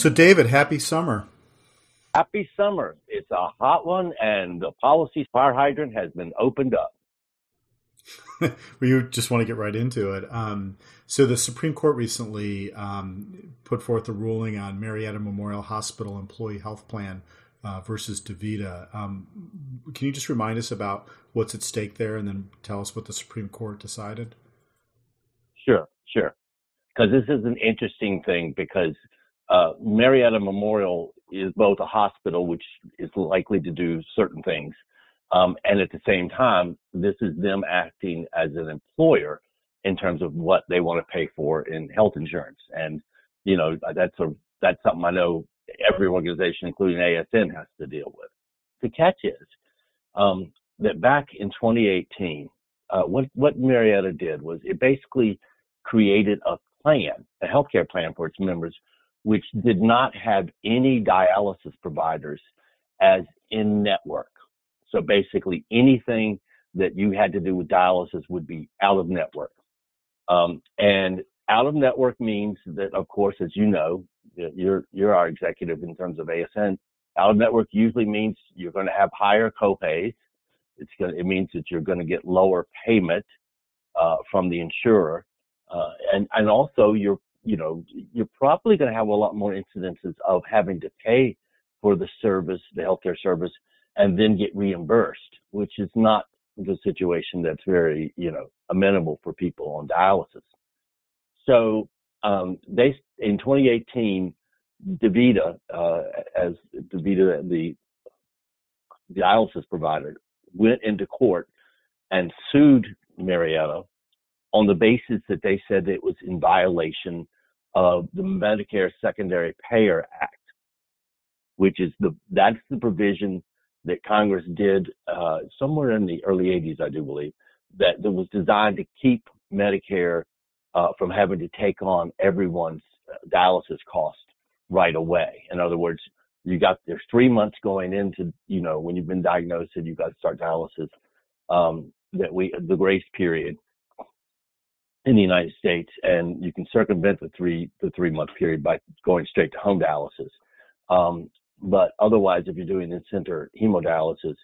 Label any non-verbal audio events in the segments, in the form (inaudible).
So, David, happy summer. Happy summer. It's a hot one, and the policy fire hydrant has been opened up. (laughs) well, you just want to get right into it. Um, so, the Supreme Court recently um, put forth a ruling on Marietta Memorial Hospital Employee Health Plan uh, versus DaVita. Um, can you just remind us about what's at stake there, and then tell us what the Supreme Court decided? Sure, sure. Because this is an interesting thing because uh, Marietta Memorial is both a hospital, which is likely to do certain things, um, and at the same time, this is them acting as an employer in terms of what they want to pay for in health insurance. And you know that's a that's something I know every organization, including ASN, has to deal with. The catch is um, that back in 2018, uh, what what Marietta did was it basically created a plan, a healthcare plan for its members, which did not have any dialysis providers as in network. So basically, anything that you had to do with dialysis would be out of network. Um, and out of network means that, of course, as you know, you're you're our executive in terms of ASN. Out of network usually means you're going to have higher copays. It's going it means that you're going to get lower payment uh, from the insurer, uh, and and also you're you know you're probably going to have a lot more incidences of having to pay for the service, the healthcare service, and then get reimbursed, which is not the situation that's very you know amenable for people on dialysis. So um, they in 2018, DaVita, uh, as DaVita, the the dialysis provider, went into court and sued Marietta on the basis that they said it was in violation of the Medicare Secondary Payer Act, which is the that's the provision that Congress did uh, somewhere in the early 80s, I do believe, that, that was designed to keep Medicare uh, from having to take on everyone's uh, dialysis cost right away. In other words, you got there's three months going into you know when you've been diagnosed and you've got to start dialysis. Um, that we the grace period in the United States, and you can circumvent the three the three month period by going straight to home dialysis. Um, but otherwise, if you're doing in-center hemodialysis,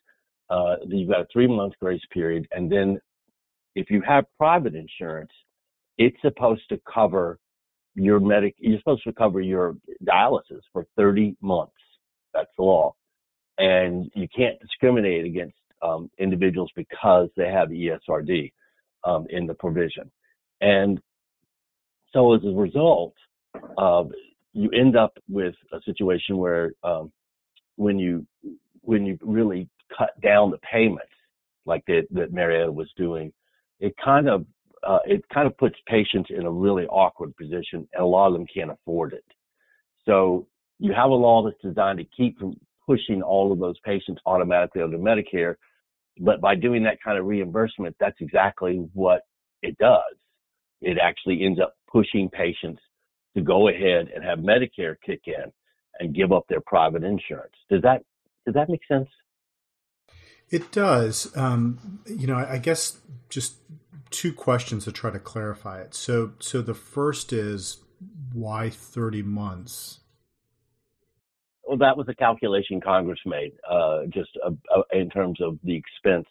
uh, you've got a three month grace period, and then if you have private insurance, it's supposed to cover your medic. You're supposed to cover your dialysis for 30 months. That's the law, and you can't discriminate against um, individuals because they have ESRD um, in the provision. And so as a result, uh, you end up with a situation where um, when you when you really cut down the payments like that, that Marietta was doing, it kind of uh, it kind of puts patients in a really awkward position, and a lot of them can't afford it. So you have a law that's designed to keep from pushing all of those patients automatically under Medicare, but by doing that kind of reimbursement, that's exactly what it does. It actually ends up pushing patients to go ahead and have Medicare kick in and give up their private insurance. Does that does that make sense? It does. Um, you know, I guess just two questions to try to clarify it. So, so the first is why 30 months? Well, that was a calculation Congress made, uh, just uh, uh, in terms of the expense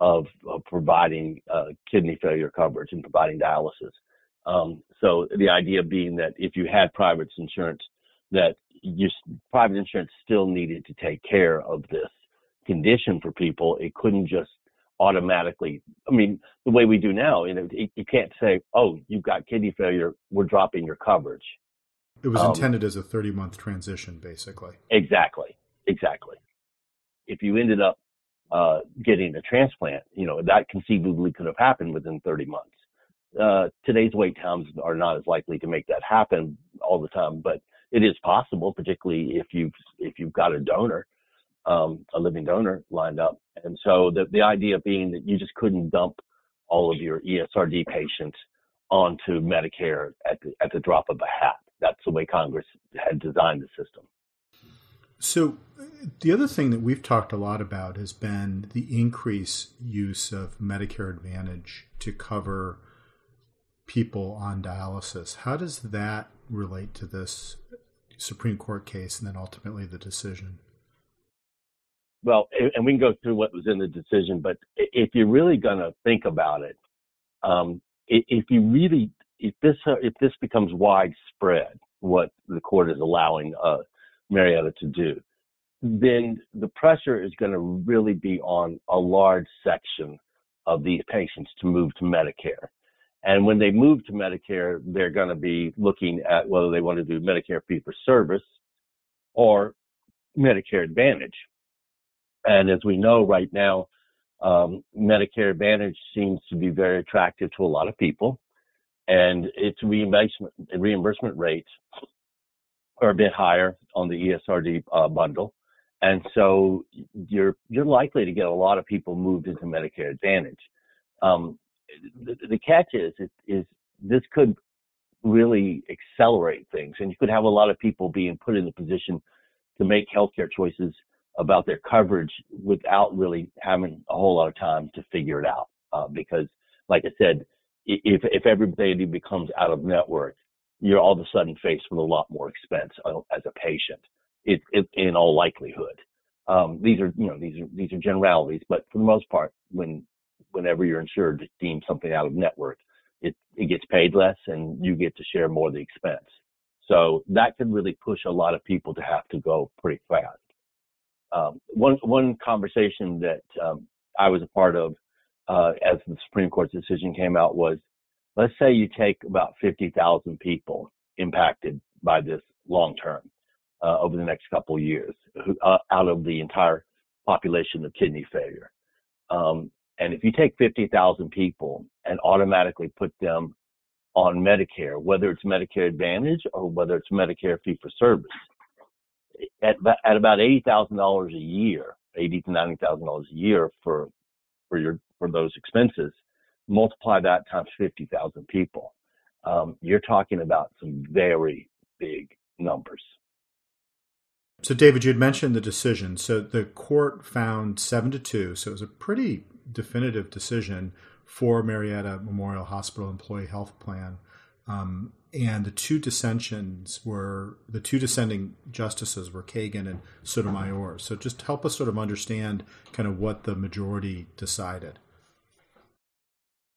of, of providing uh, kidney failure coverage and providing dialysis. Um, so the idea being that if you had private insurance, that your private insurance still needed to take care of this condition for people. It couldn't just automatically. I mean, the way we do now, you know, you can't say, "Oh, you've got kidney failure. We're dropping your coverage." It was um, intended as a 30 month transition, basically. Exactly. Exactly. If you ended up uh, getting a transplant, you know, that conceivably could have happened within 30 months. Uh, today's wait times are not as likely to make that happen all the time, but it is possible, particularly if you've if you've got a donor um, a living donor lined up. And so the, the idea being that you just couldn't dump all of your ESRD patients onto Medicare at the, at the drop of a hat. That's the way Congress had designed the system. So, the other thing that we've talked a lot about has been the increased use of Medicare Advantage to cover people on dialysis. How does that relate to this Supreme Court case and then ultimately the decision? Well, and we can go through what was in the decision, but if you're really going to think about it, um, if you really, if this if this becomes widespread, what the court is allowing uh, Marietta to do, then the pressure is going to really be on a large section of these patients to move to Medicare. And when they move to Medicare, they're going to be looking at whether they want to do Medicare fee for service or Medicare Advantage. And as we know right now, um, Medicare Advantage seems to be very attractive to a lot of people, and its reimbursement reimbursement rates are a bit higher on the ESRD uh, bundle, and so you're you're likely to get a lot of people moved into Medicare Advantage. Um, the, the, catch is, is is this could really accelerate things, and you could have a lot of people being put in the position to make healthcare choices about their coverage without really having a whole lot of time to figure it out. Uh, because, like I said, if if everybody becomes out of network, you're all of a sudden faced with a lot more expense uh, as a patient. It, it in all likelihood. Um, these are you know these are these are generalities, but for the most part, when whenever you're insured to deem something out of network, it it gets paid less and you get to share more of the expense. So that could really push a lot of people to have to go pretty fast. Um, one one conversation that um, I was a part of uh, as the Supreme Court's decision came out was, let's say you take about 50,000 people impacted by this long term uh, over the next couple years who, uh, out of the entire population of kidney failure. Um, and if you take 50,000 people and automatically put them on Medicare, whether it's Medicare Advantage or whether it's Medicare fee for service, at, at about eighty thousand dollars a year, eighty to ninety thousand dollars a year for for your for those expenses, multiply that times fifty thousand people. Um, you're talking about some very big numbers. So, David, you had mentioned the decision. So, the court found seven to two. So, it was a pretty definitive decision for Marietta Memorial Hospital Employee Health Plan. Um, and the two dissensions were the two dissenting justices were Kagan and Sotomayor. So just help us sort of understand kind of what the majority decided.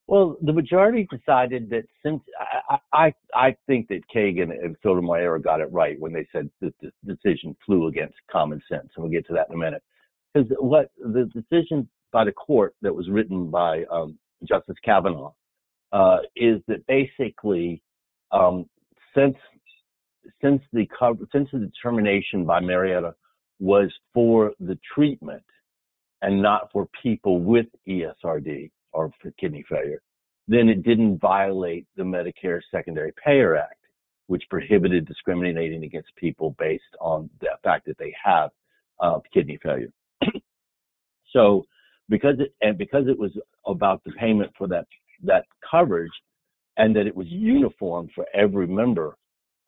Well, the majority decided that since I, I, I think that Kagan and Sotomayor got it right when they said that the decision flew against common sense, and we'll get to that in a minute. Because what the decision by the court that was written by um, Justice Kavanaugh uh, is that basically um, since since the since the determination by Marietta was for the treatment and not for people with ESRD or for kidney failure, then it didn't violate the Medicare Secondary Payer Act, which prohibited discriminating against people based on the fact that they have uh, kidney failure. (clears throat) so, because it and because it was about the payment for that that coverage, and that it was uniform for every member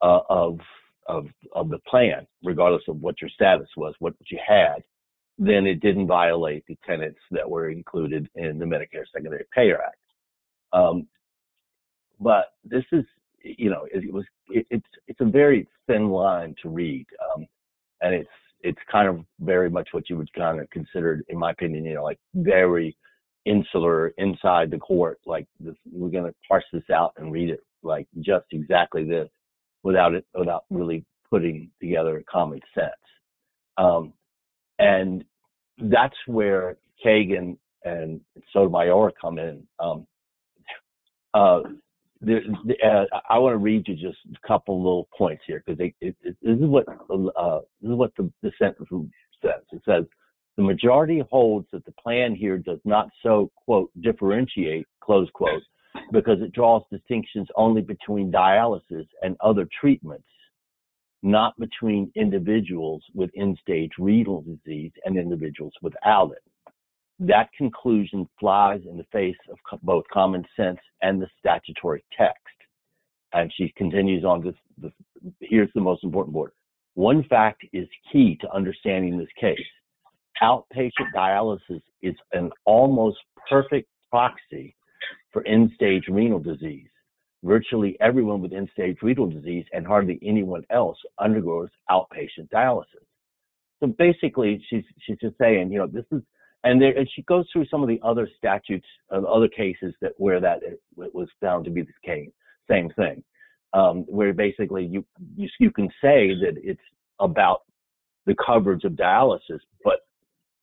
uh, of of of the plan, regardless of what your status was, what you had, then it didn't violate the tenets that were included in the Medicare Secondary Payer Act. Um, but this is, you know, it, it was it, it's it's a very thin line to read, um, and it's it's kind of very much what you would kind of consider, in my opinion, you know, like very insular inside the court. Like this, we're going to parse this out and read it like just exactly this without it, without really putting together common sense. Um, and that's where Kagan and Sotomayor come in. Um, uh, the, the, uh, I want to read you just a couple little points here because this is what uh, this is what the, sentence says. It says the majority holds that the plan here does not so, quote, differentiate, close quote, because it draws distinctions only between dialysis and other treatments, not between individuals with end stage renal disease and individuals without it. That conclusion flies in the face of both common sense and the statutory text. And she continues on this, this here's the most important word. One fact is key to understanding this case outpatient dialysis is an almost perfect proxy for end stage renal disease virtually everyone with end-stage renal disease and hardly anyone else undergoes outpatient dialysis. So basically, she's she's just saying, you know, this is, and there, and she goes through some of the other statutes, of other cases that where that was found to be the case, same thing, um, where basically you, you you can say that it's about the coverage of dialysis, but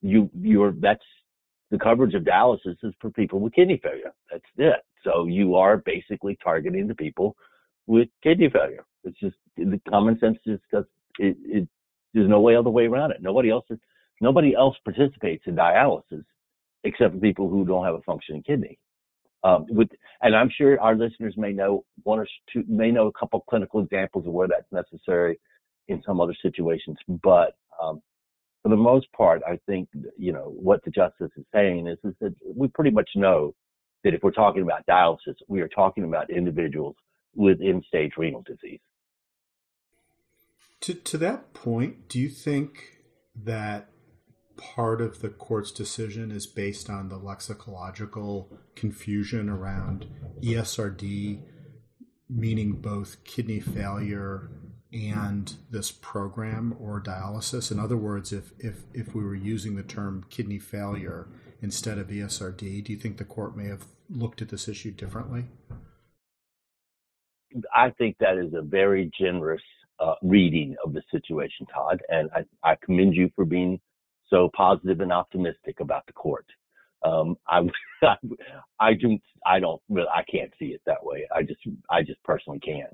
you you're that's the coverage of dialysis is for people with kidney failure. That's it. So you are basically targeting the people with kidney failure. It's just the common sense just does it, it there's no way other way around it. Nobody else nobody else participates in dialysis except for people who don't have a functioning kidney. Um, with, and I'm sure our listeners may know one or two, may know a couple clinical examples of where that's necessary in some other situations. But um, for the most part, I think you know what the justice is saying is, is that we pretty much know that if we're talking about dialysis, we are talking about individuals with end-stage renal disease. To to that point, do you think that part of the court's decision is based on the lexicological confusion around ESRD, meaning both kidney failure and this program or dialysis? In other words, if, if, if we were using the term kidney failure instead of ESRD, do you think the court may have looked at this issue differently? I think that is a very generous uh, reading of the situation, Todd, and I, I, commend you for being so positive and optimistic about the court. Um, I, (laughs) I, do, I don't, I can't see it that way. I just, I just personally can't.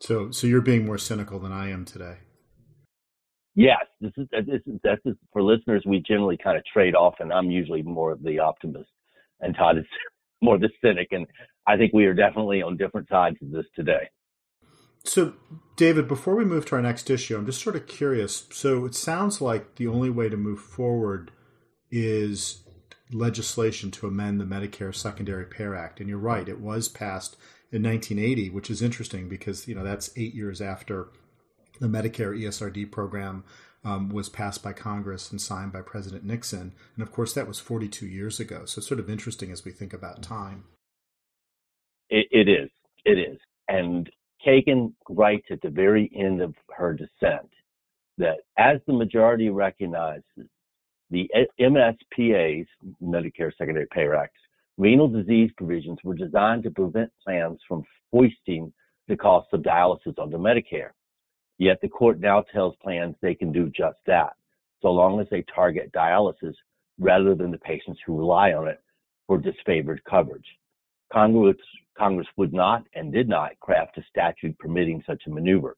So, so you're being more cynical than I am today. Yes, this is this is that's just, for listeners. We generally kind of trade off, and I'm usually more of the optimist, and Todd is (laughs) more the cynic. And I think we are definitely on different sides of this today. So, David, before we move to our next issue, I'm just sort of curious. So, it sounds like the only way to move forward is legislation to amend the Medicare Secondary Payer Act. And you're right, it was passed in 1980, which is interesting because you know that's eight years after the Medicare ESRD program um, was passed by Congress and signed by President Nixon, and of course that was 42 years ago. So it's sort of interesting as we think about time. it, it is, it is, and Kagan writes at the very end of her dissent that as the majority recognizes the MSPA's Medicare Secondary Payer Act renal disease provisions were designed to prevent plans from foisting the cost of dialysis onto Medicare. Yet the court now tells plans they can do just that, so long as they target dialysis rather than the patients who rely on it for disfavored coverage. Congress, Congress would not and did not craft a statute permitting such a maneuver.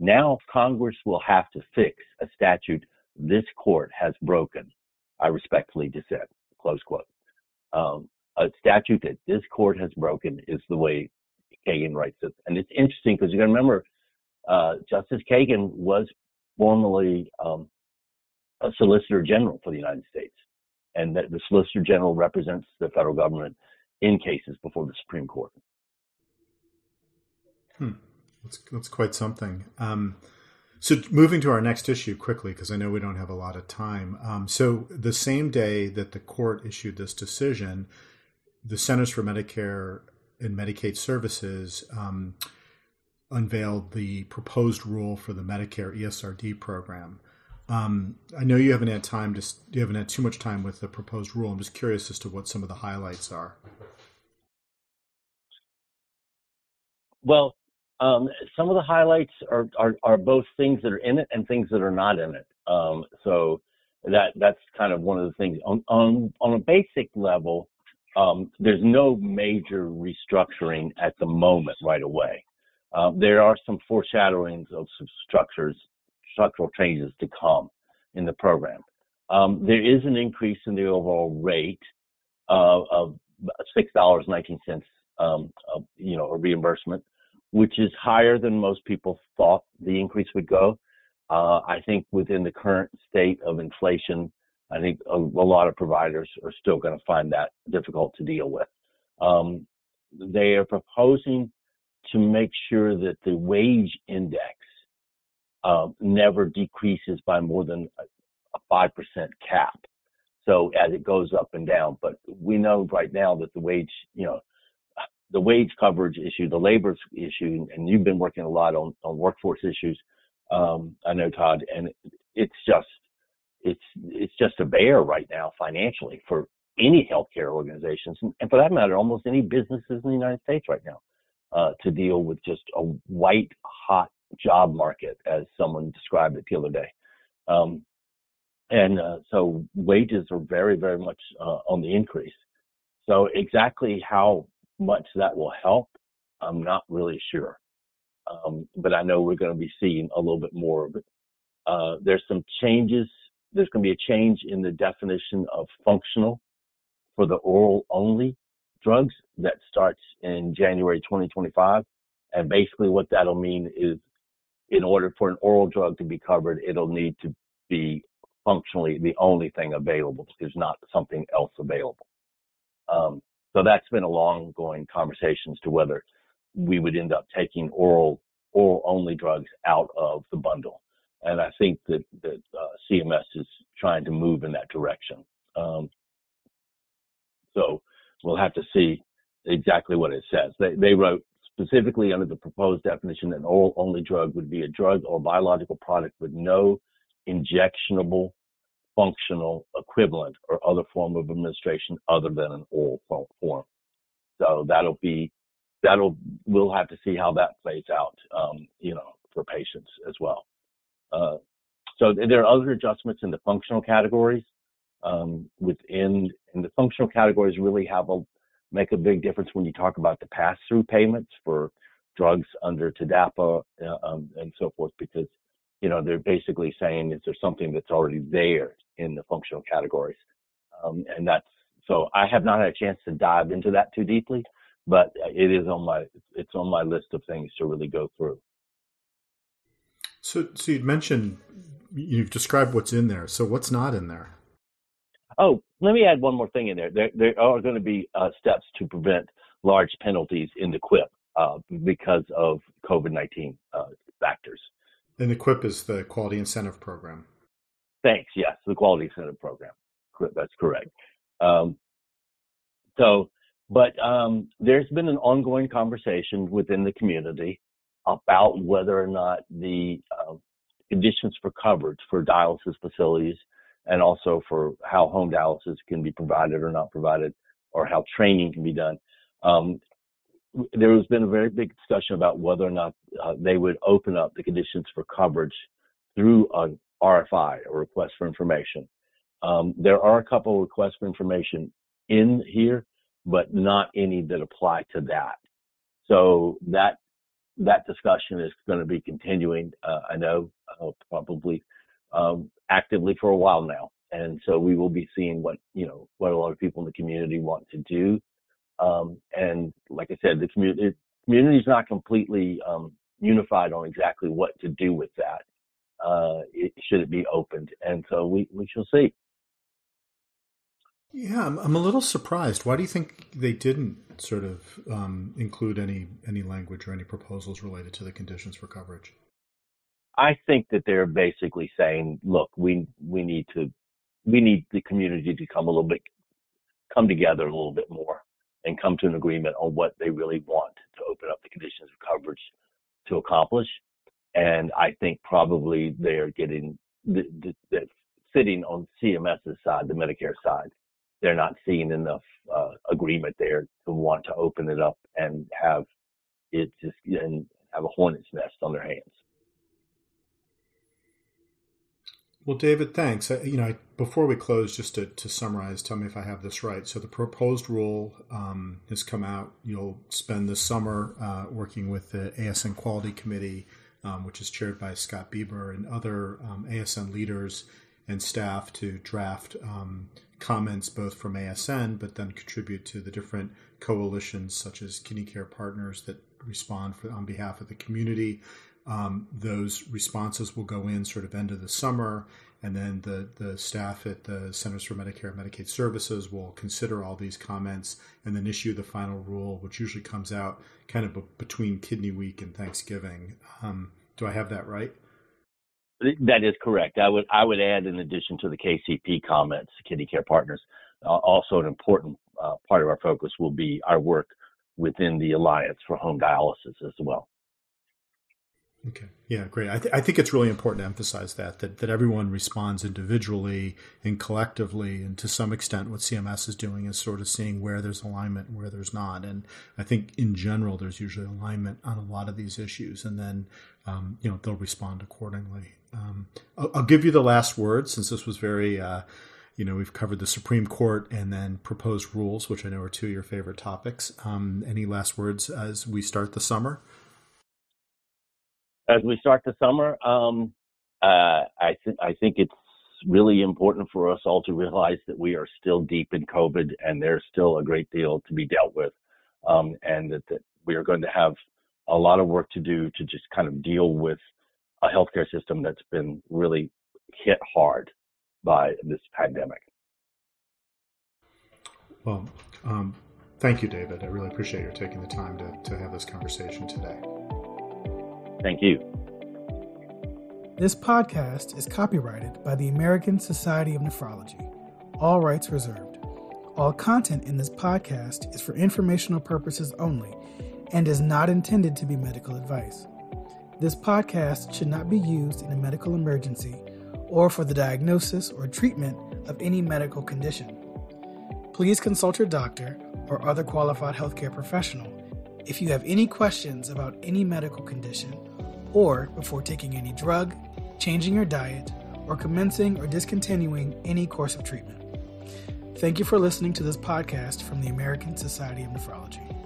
Now Congress will have to fix a statute this court has broken. I respectfully dissent. Close quote. Um, a statute that this court has broken is the way Kagan writes it. And it's interesting because you got to remember, uh, Justice Kagan was formerly um, a Solicitor General for the United States, and that the Solicitor General represents the federal government in cases before the Supreme Court. Hmm. That's, that's quite something. Um, so, moving to our next issue quickly, because I know we don't have a lot of time. Um, so, the same day that the court issued this decision, the Centers for Medicare and Medicaid Services um, unveiled the proposed rule for the Medicare ESRD program. Um, I know you haven't had time to you haven't had too much time with the proposed rule. I'm just curious as to what some of the highlights are. Well, um, some of the highlights are, are, are both things that are in it and things that are not in it. Um, so that that's kind of one of the things on on on a basic level. Um, there's no major restructuring at the moment right away. Uh, there are some foreshadowings of some structures, structural changes to come in the program. Um, there is an increase in the overall rate uh, of six dollars nineteen cents, um, you know, a reimbursement, which is higher than most people thought the increase would go. Uh, I think within the current state of inflation, I think a, a lot of providers are still going to find that difficult to deal with. Um, they are proposing to make sure that the wage index uh, never decreases by more than a, 5% cap. So as it goes up and down, but we know right now that the wage, you know, the wage coverage issue, the labor issue, and you've been working a lot on, on workforce issues. Um, I know Todd, and it's just it's it's just a bear right now financially for any healthcare organizations, and for that matter, almost any businesses in the United States right now, uh, to deal with just a white hot job market, as someone described it the other day. Um, and uh, so wages are very, very much uh, on the increase. So exactly how much that will help, I'm not really sure. Um, but I know we're going to be seeing a little bit more of it. Uh, there's some changes. There's going to be a change in the definition of functional for the oral only drugs that starts in January 2025. And basically what that'll mean is in order for an oral drug to be covered, it'll need to be functionally the only thing available. There's not something else available. Um, so that's been a long going conversation as to whether we would end up taking oral oral only drugs out of the bundle. And I think that, that uh, CMS is trying to move in that direction. Um, so we'll have to see exactly what it says. They, they wrote specifically under the proposed definition, that an oral only drug would be a drug or biological product with no injectionable functional equivalent or other form of administration other than an oral form. So that'll be that'll we'll have to see how that plays out, um, you know, for patients as well. Uh, so there are other adjustments in the functional categories um, within, and the functional categories really have a make a big difference when you talk about the pass-through payments for drugs under TDAPA uh, um, and so forth, because you know they're basically saying is there something that's already there in the functional categories, um, and that's so I have not had a chance to dive into that too deeply, but it is on my it's on my list of things to really go through. So, so you mentioned you've described what's in there. So, what's not in there? Oh, let me add one more thing in there. There, there are going to be uh, steps to prevent large penalties in the QIP uh, because of COVID 19 uh, factors. And the QIP is the Quality Incentive Program. Thanks. Yes, the Quality Incentive Program. That's correct. Um, so, but um, there's been an ongoing conversation within the community about whether or not the uh, conditions for coverage for dialysis facilities and also for how home dialysis can be provided or not provided, or how training can be done. Um, there has been a very big discussion about whether or not uh, they would open up the conditions for coverage through an RFI, a request for information. Um, there are a couple of requests for information in here, but not any that apply to that. So that that discussion is going to be continuing. Uh, I know uh, probably um, actively for a while now. And so we will be seeing what, you know, what a lot of people in the community want to do. Um, and like I said, the community, community is not completely, um, unified on exactly what to do with that. Uh, it, should it be opened? And so we, we shall see. Yeah, I'm, I'm a little surprised. Why do you think they didn't sort of um, include any any language or any proposals related to the conditions for coverage? I think that they're basically saying, look, we we need to we need the community to come a little bit come together a little bit more and come to an agreement on what they really want to open up the conditions of coverage to accomplish. And I think probably they're getting the, the, the sitting on CMS's side, the Medicare side. They're not seeing enough uh, agreement there to want to open it up and have it just and have a hornet's nest on their hands. Well, David, thanks. You know, before we close, just to, to summarize, tell me if I have this right. So the proposed rule um, has come out. You'll spend the summer uh, working with the ASN Quality Committee, um, which is chaired by Scott Bieber and other um, ASN leaders and staff to draft um, comments both from ASN, but then contribute to the different coalitions such as Kidney Care Partners that respond for, on behalf of the community. Um, those responses will go in sort of end of the summer, and then the, the staff at the Centers for Medicare and Medicaid Services will consider all these comments and then issue the final rule, which usually comes out kind of b- between Kidney Week and Thanksgiving. Um, do I have that right? That is correct. I would I would add, in addition to the KCP comments, Kidney Care Partners, uh, also an important uh, part of our focus will be our work within the Alliance for Home Dialysis as well. Okay. Yeah, great. I, th- I, think it's really important to emphasize that, that that everyone responds individually and collectively, and to some extent, what CMS is doing is sort of seeing where there's alignment and where there's not. And I think in general, there's usually alignment on a lot of these issues, and then um, you know they'll respond accordingly. Um, I'll, I'll, give you the last word since this was very. Uh, you know, we've covered the Supreme Court and then proposed rules, which I know are two of your favorite topics. Um, any last words as we start the summer? As we start the summer, um, uh, I, I think it's really important for us all to realize that we are still deep in COVID and there's still a great deal to be dealt with, um, and that, that, we are going to have a lot of work to do to just kind of deal with a healthcare system that's been really hit hard by this pandemic. Well, um, thank you, David. I really appreciate your taking the time to, to have this conversation today. Thank you. This podcast is copyrighted by the American Society of Nephrology, all rights reserved. All content in this podcast is for informational purposes only and is not intended to be medical advice. This podcast should not be used in a medical emergency or for the diagnosis or treatment of any medical condition. Please consult your doctor or other qualified healthcare professional if you have any questions about any medical condition or before taking any drug, changing your diet, or commencing or discontinuing any course of treatment. Thank you for listening to this podcast from the American Society of Nephrology.